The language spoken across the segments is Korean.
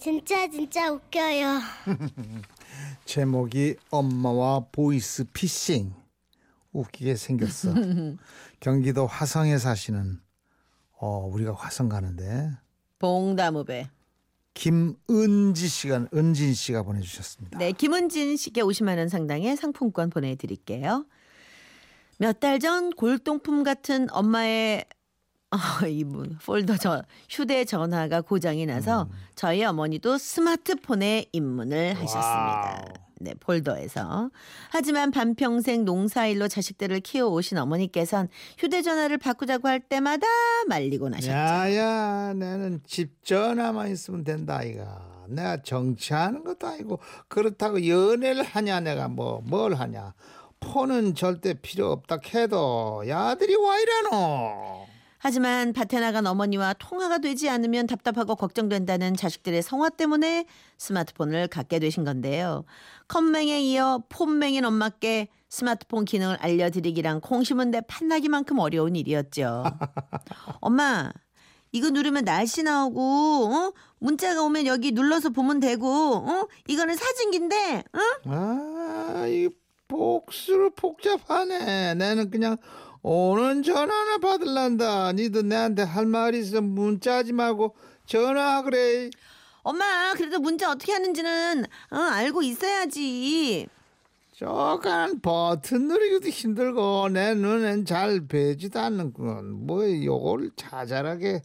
진짜 진짜 웃겨요. 제목이 엄마와 보이스 피싱. 웃기게 생겼어. 경기도 화성에 사시는 어 우리가 화성 가는데 봉담읍에. 김은지 씨가 은진 씨가 보내주셨습니다. 네, 김은진 씨께 50만 원 상당의 상품권 보내드릴게요. 몇 달 전 골동품 같은 엄마의 어, 이분 폴더 저 휴대 전화가 고장이 나서 음. 저희 어머니도 스마트폰에 입문을 하셨습니다. Wow. 네, 폴더에서. 하지만 반평생 농사일로 자식들을 키워 오신 어머니께선 휴대전화를 바꾸자고 할 때마다 말리고 나서셨죠. 야야, 나는 집 전화만 있으면 된다 아이가. 내가 정치하는 것도 아니고 그렇다고 연애를 하냐 내가 뭐 뭘 하냐. 폰은 절대 필요 없다 해도 야들이 와 이래노. 하지만 밭에 나간 어머니와 통화가 되지 않으면 답답하고 걱정된다는 자식들의 성화 때문에 스마트폰을 갖게 되신 건데요. 컴맹에 이어 폰맹인 엄마께 스마트폰 기능을 알려드리기란 콩 심은 데 판나기만큼 어려운 일이었죠. 엄마, 이거 누르면 날씨 나오고, 어? 문자가 오면 여기 눌러서 보면 되고, 어? 이거는 사진기인데, 어? 아, 이 복수로 복잡하네. 나는 그냥 오는 전화나 받을란다. 니도 내한테 할 말 있으면 문자하지 말고 전화 그래. 엄마, 그래도 문자 어떻게 하는지는 어, 알고 있어야지. 저간 버튼 누르기도 힘들고 내 눈엔 잘 배지도 않는군. 뭐 요걸 자잘하게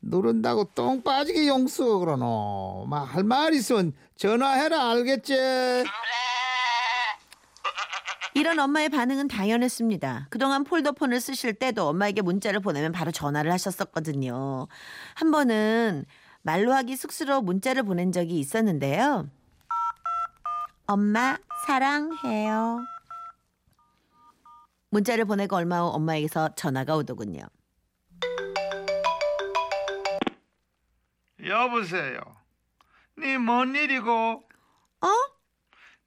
누른다고 똥 빠지게 용쓰고 그러노. 막 할 말 있으면 전화해라 알겠지? 이런 엄마의 반응은 당연했습니다. 그동안 폴더폰을 쓰실 때도 엄마에게 문자를 보내면 바로 전화를 하셨었거든요. 한 번은 말로 하기 쑥스러워 문자를 보낸 적이 있었는데요. 엄마, 사랑해요. 문자를 보내고 얼마 후 엄마에게서 전화가 오더군요. 여보세요. 네 뭔 일이고? 어?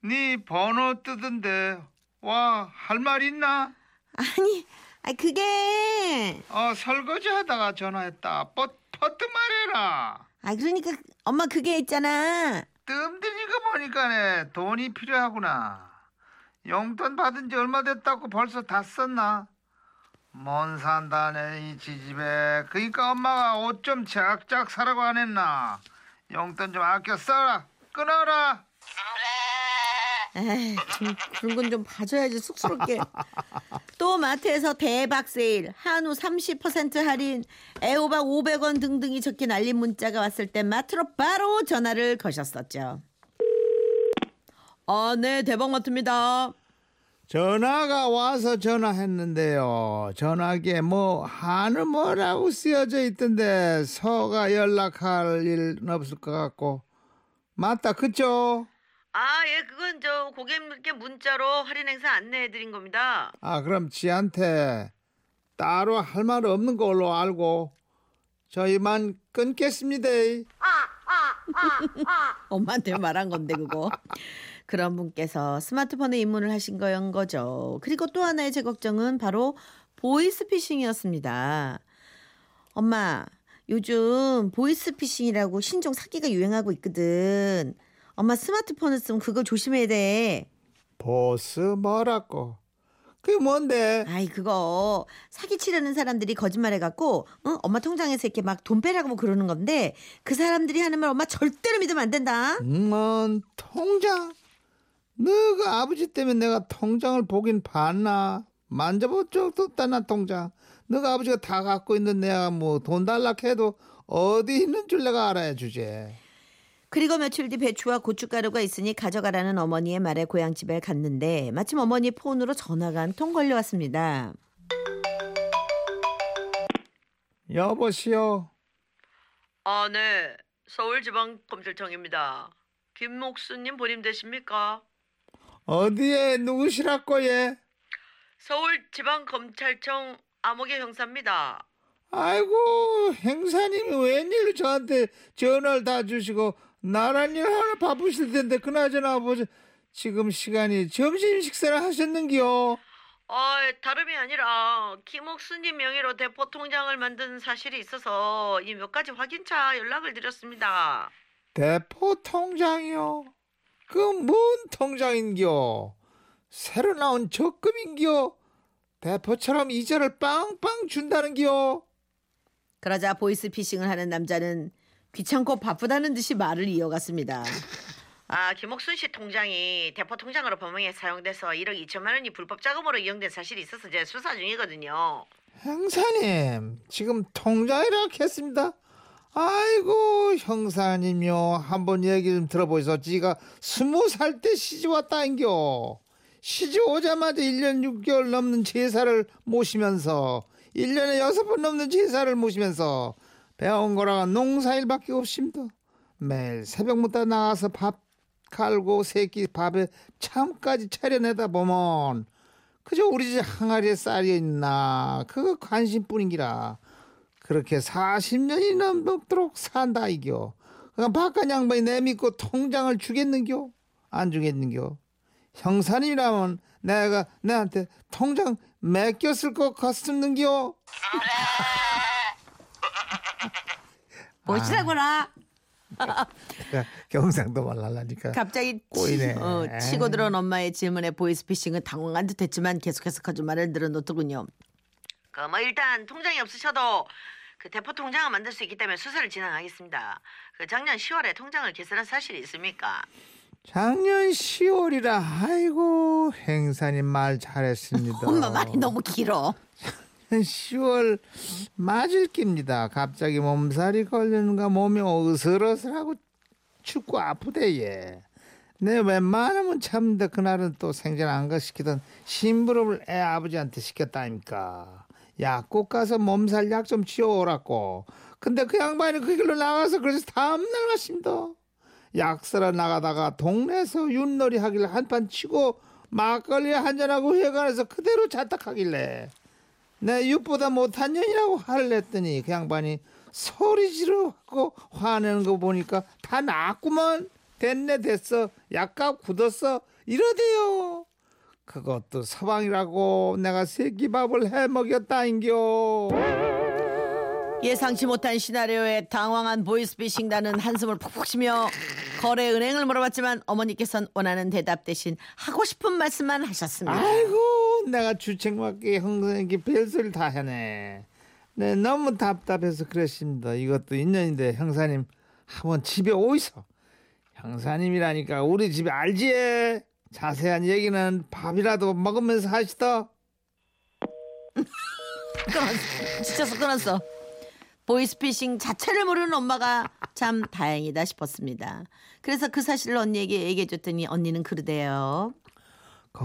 네 번호 뜨던데 와 할 말 있나? 아니, 아 그게 어 설거지 하다가 전화했다. 뻗 퍼트 말해라. 아 그러니까 엄마 그게 있잖아. 뜸 들이고 보니까네 돈이 필요하구나. 용돈 받은 지 얼마 됐다고 벌써 다 썼나? 먼 산다네 이 지집에. 그러니까 엄마가 옷 좀 작작 사라고 안 했나? 용돈 좀 아껴 써라. 끊어라. 에이, 좀 그런 건 좀 봐줘야지 쑥스럽게. 또 마트에서 대박 세일, 한우 30% 할인, 애호박 500원 등등이 적힌 알림 문자가 왔을 때 마트로 바로 전화를 거셨었죠. 아, 네, 대박 마트입니다. 전화가 와서 전화했는데요. 전화기에 뭐 한우 뭐라고 쓰여져 있던데 서가 연락할 일은 없을 것 같고 맞다 그죠? 아, 예, 그건 저 고객님께 문자로 할인 행사 안내해 드린 겁니다. 아 그럼 지한테 따로 할 말 없는 걸로 알고 저희만 끊겠습니다. 엄마한테 말한 건데 그거. 그런 분께서 스마트폰에 입문을 하신 거인 거죠. 그리고 또 하나의 제 걱정은 바로 보이스피싱이었습니다. 엄마, 요즘 보이스피싱이라고 신종 사기가 유행하고 있거든. 엄마 스마트폰을 쓰면 그거 조심해야 돼. 보스 뭐라고? 그게 뭔데? 아이 그거 사기 치려는 사람들이 거짓말해갖고 응? 엄마 통장에서 이렇게 막 돈 빼라고 그러는 건데 그 사람들이 하는 말 엄마 절대로 믿으면 안 된다. 음, 통장? 너가 아버지 때문에 내가 통장을 보긴 봤나? 만져본 적도 없다 나 통장. 너가 아버지가 다 갖고 있는 내가 뭐 돈 달라 해도 어디 있는 줄 내가 알아야 주지. 그리고 며칠 뒤 배추와 고춧가루가 있으니 가져가라는 어머니의 말에 고향집에 갔는데 마침 어머니 폰으로 전화가 한 통 걸려왔습니다. 여보시오. 아, 네. 서울지방검찰청입니다. 김목수님 본인 되십니까? 어디에 누구시라고 예? 서울지방검찰청 암흑의 형사입니다. 아이고 행사님이 웬일로 저한테 전화를 다 주시고 나란 일 하나 바쁘실 텐데 그나저나 아버지 지금 시간이 점심 식사를 하셨는기요? 아, 다름이 아니라 김옥수님 명의로 대포 통장을 만든 사실이 있어서 이 몇 가지 확인차 연락을 드렸습니다. 대포 통장이요. 그 뭔 통장인겨? 새로 나온 적금인겨? 대포처럼 이자를 빵빵 준다는겨? 그러자 보이스피싱을 하는 남자는 귀찮고 바쁘다는 듯이 말을 이어갔습니다. 아, 김옥순 씨 통장이 대포 통장으로 범행에 사용돼서 1억 2천만 원이 불법 자금으로 이용된 사실이 있어서 제가 수사 중이거든요. 형사님, 지금 통장이라 했습니다. 아이고, 형사님요. 한번 얘기 좀 들어보이소. 지가 스무 살 때 시집 왔다 인겨. 시집 오자마자 1년 6개월 넘는 제사를 모시면서 1년에 6번 넘는 제사를 모시면서 배운 거라가 농사일밖에 없습니다. 매일 새벽부터 나가서 밥 갈고 새끼 밥에 참까지 차려내다 보면 그저 우리 집 항아리에 쌀이 있나? 그거 관심뿐인기라. 그렇게 40년이 넘도록 산다 이겨. 그냥 바깥 양반이 내 믿고 통장을 주겠는겨? 안 주겠는겨? 형사님이라면 내가 내한테 통장 맡겼을 것 같습는겨 보시라구나. 내가 경상도 말 하려니까 갑자기 꼬이네. 치, 어, 치고 들어온 엄마의 질문에 보이스피싱은 당황한 듯했지만 계속해서 거짓말을 늘어놓더군요. 그 뭐 일단 통장이 없으셔도 그 대포 통장을 만들 수 있기 때문에 수사를 진행하겠습니다. 그 작년 10월에 통장을 개설한 사실이 있습니까? 작년 10월이라 아이고 행사님 말 잘했습니다 엄마 말이 너무 길어. 10월 맞을 깁니다. 갑자기 몸살이 걸리는가 몸이 어슬어슬하고 춥고 아프대 얘. 내 웬만하면 참는데 그날은 또 생전 안가 시키던 심부름을 애 아버지한테 시켰다니까. 약국 가서 몸살 약좀 지어오라고. 근데 그 양반이 그 길로 나가서 그래서 다음날 갔습니다. 약 사러 나가다가 동네에서 윷놀이 하길래 한판 치고 막걸리 한잔하고 회관에서 그대로 자탁하길래 내 육보다 못한 년이라고 화를 냈더니 그 양반이 소리 지르고 화내는 거 보니까 다 나았구먼 됐네 됐어. 약값 굳었어. 이러대요. 그것도 서방이라고 내가 새끼밥을 해먹였다인겨. 예상치 못한 시나리오에 당황한 보이스피싱단은 한숨을 푹푹 쉬며 거래 은행을 물어봤지만 어머니께서는 원하는 대답 대신 하고 싶은 말씀만 하셨습니다. 아이고 내가 주책맞게 형사님께 별소리를 다 하네 네 너무 답답해서 그랬습니다 이것도 인연인데 형사님 한번 집에 오이소 형사님이라니까 우리 집에 알지 자세한 얘기는 밥이라도 먹으면서 하시다. 지쳐서 끊었어. 보이스피싱 자체를 모르는 엄마가 참 다행이다 싶었습니다. 그래서 그 사실을 언니에게 얘기해줬더니 언니는 그러대요.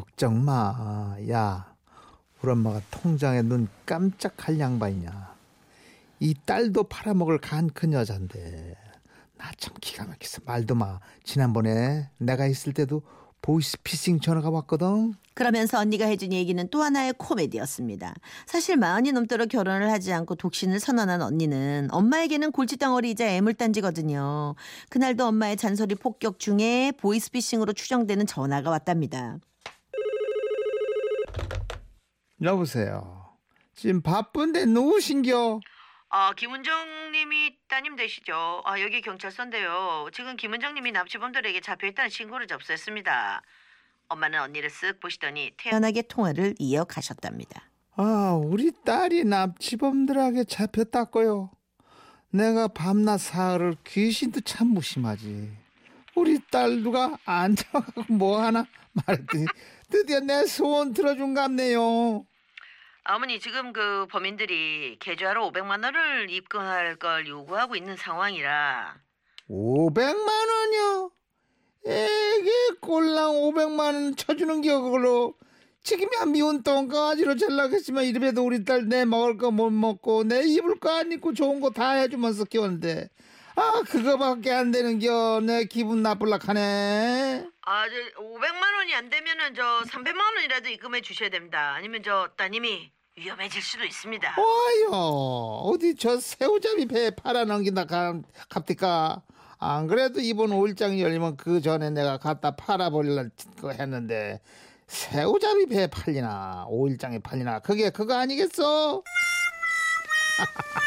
걱정 마. 야, 우리 엄마가 통장에 눈 깜짝할 양반이냐. 이 딸도 팔아먹을 간 큰 여잔데. 나 참 기가 막혀서 말도 마. 지난번에 내가 있을 때도 보이스피싱 전화가 왔거든. 그러면서 언니가 해준 얘기는 또 하나의 코미디였습니다. 사실 마흔이 넘도록 결혼을 하지 않고 독신을 선언한 언니는 엄마에게는 골칫덩어리이자 애물단지거든요. 그날도 엄마의 잔소리 폭격 중에 보이스피싱으로 추정되는 전화가 왔답니다. 여보세요. 지금 바쁜데 누구신겨? 아, 김은정 님이 따님 되시죠? 아, 여기 경찰서인데요. 지금 김은정 님이 납치범들에게 잡혀있다는 신고를 접수했습니다. 엄마는 언니를 쓱 보시더니 태연하게 통화를 이어가셨답니다. 아, 우리 딸이 납치범들에게 잡혔다고요. 내가 밤낮 사흘을 귀신도 참 무심하지. 우리 딸 누가 안 잡아가고 뭐 하나 말했더니 드디어 내 소원 들어준 갑네요. 어머니 지금 그 범인들이 계좌로 500만 원을 입금할 걸 요구하고 있는 상황이라. 500만 원이요? 에게 꼴랑 500만 원 쳐주는 겨 그걸로. 지금이야 미운 똥강아지로 전락했지만 이래도 우리 딸 내 먹을 거 못 먹고 내 입을 거 안 입고 좋은 거 다 해주면서 키웠는데. 아 그거밖에 안 되는겨. 내 기분 나쁠락하네. 아, 저 500만 원이 안 되면은 저 300만 원이라도 입금해 주셔야 됩니다. 아니면 저 따님이 위험해질 수도 있습니다. 와요. 어디 저 새우잡이 배에 팔아넘긴다 가- 갑니까? 안 그래도 이번 5일장 열리면 그 전에 내가 갖다 팔아버릴라 거 했는데 새우잡이 배에 팔리나? 5일장에 팔리나? 그게 그거 아니겠어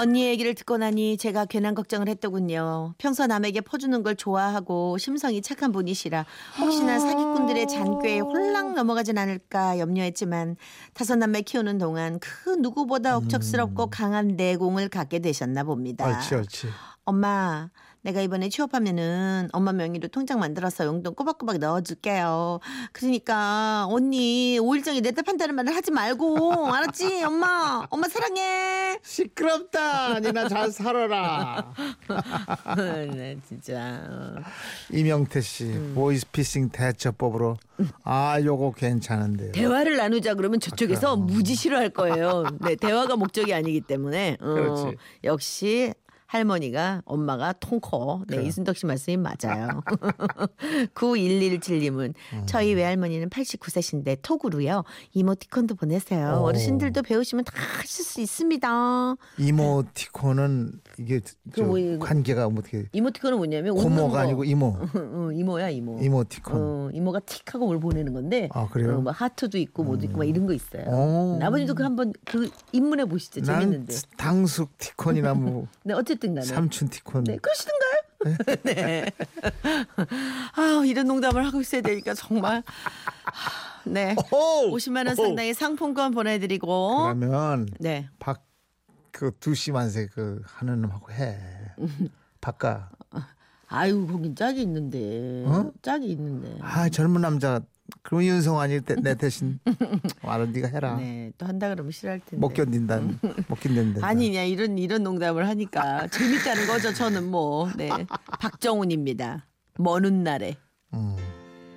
언니 얘기를 듣고 나니 제가 괜한 걱정을 했더군요. 평소 남에게 퍼주는 걸 좋아하고 심성이 착한 분이시라 혹시나 사기꾼들의 잔꾀에 홀랑 넘어가진 않을까 염려했지만 다섯 남매 키우는 동안 그 누구보다 억척스럽고 강한 내공을 갖게 되셨나 봅니다. 옳지 옳지. 엄마, 내가 이번에 취업하면은 엄마 명의로 통장 만들어서 용돈 꼬박꼬박 넣어줄게요. 그러니까 언니 오일장에 내 답한다는 말을 하지 말고 알았지? 엄마, 엄마 사랑해. 시끄럽다. 니나 잘 살아라. 네, 진짜. 어. 이명태 씨 음. 보이스피싱 대처법으로 아 요거 괜찮은데요. 대화를 나누자 그러면 저쪽에서 무지 싫어할 거예요. 네, 대화가 목적이 아니기 때문에. 어, 그렇지. 역시 할머니가 엄마가 통커. 네, 그래. 이순덕 씨 말씀이 맞아요. 9117님은 음. 저희 외할머니는 89세신데 톡으로요. 이모티콘도 보내세요. 오. 어르신들도 배우시면 다 하실 수 있습니다. 이모티콘은 이게 저 뭐 이거- 관계가 어떻게 이모티콘은 뭐냐면 웃는 고모가 거. 아니고 이모 어, 이모야 이모. 이모티콘. 어, 이모가 틱 하고 뭘 보내는 건데. 아, 그래요? 어, 뭐 하트도 있고 뭐도 있고 막 이런 거 있어요. 오. 아버님도 그 한번 그 입문해 보시죠. 난 재밌는데. 당숙 티콘이나 뭐 네, 어쨌든 간에. 삼촌 티콘. 네, 그러시던가요? 네. 아, 이런 농담을 하고 있어야 되니까 정말. 하, 네. 오! 50만 원 오! 상당의 상품권 보내 드리고. 그러면 네. 박그 두시만세 그 하는 놈하고 해. 바까. 아유, 거긴 짝이 있는데. 어? 짝이 있는데. 아 젊은 남자. 그럼 윤성 아닐 때내 대신 알아 네가 해라. 네, 또 한다 그러면 싫어할 텐데. 못 견딘다. 못 견딘다. 아니냐 이런 이런 농담을 하니까 재밌다는 거죠. 저는 뭐 네. 박정훈입니다. 먼 훗날에. 음.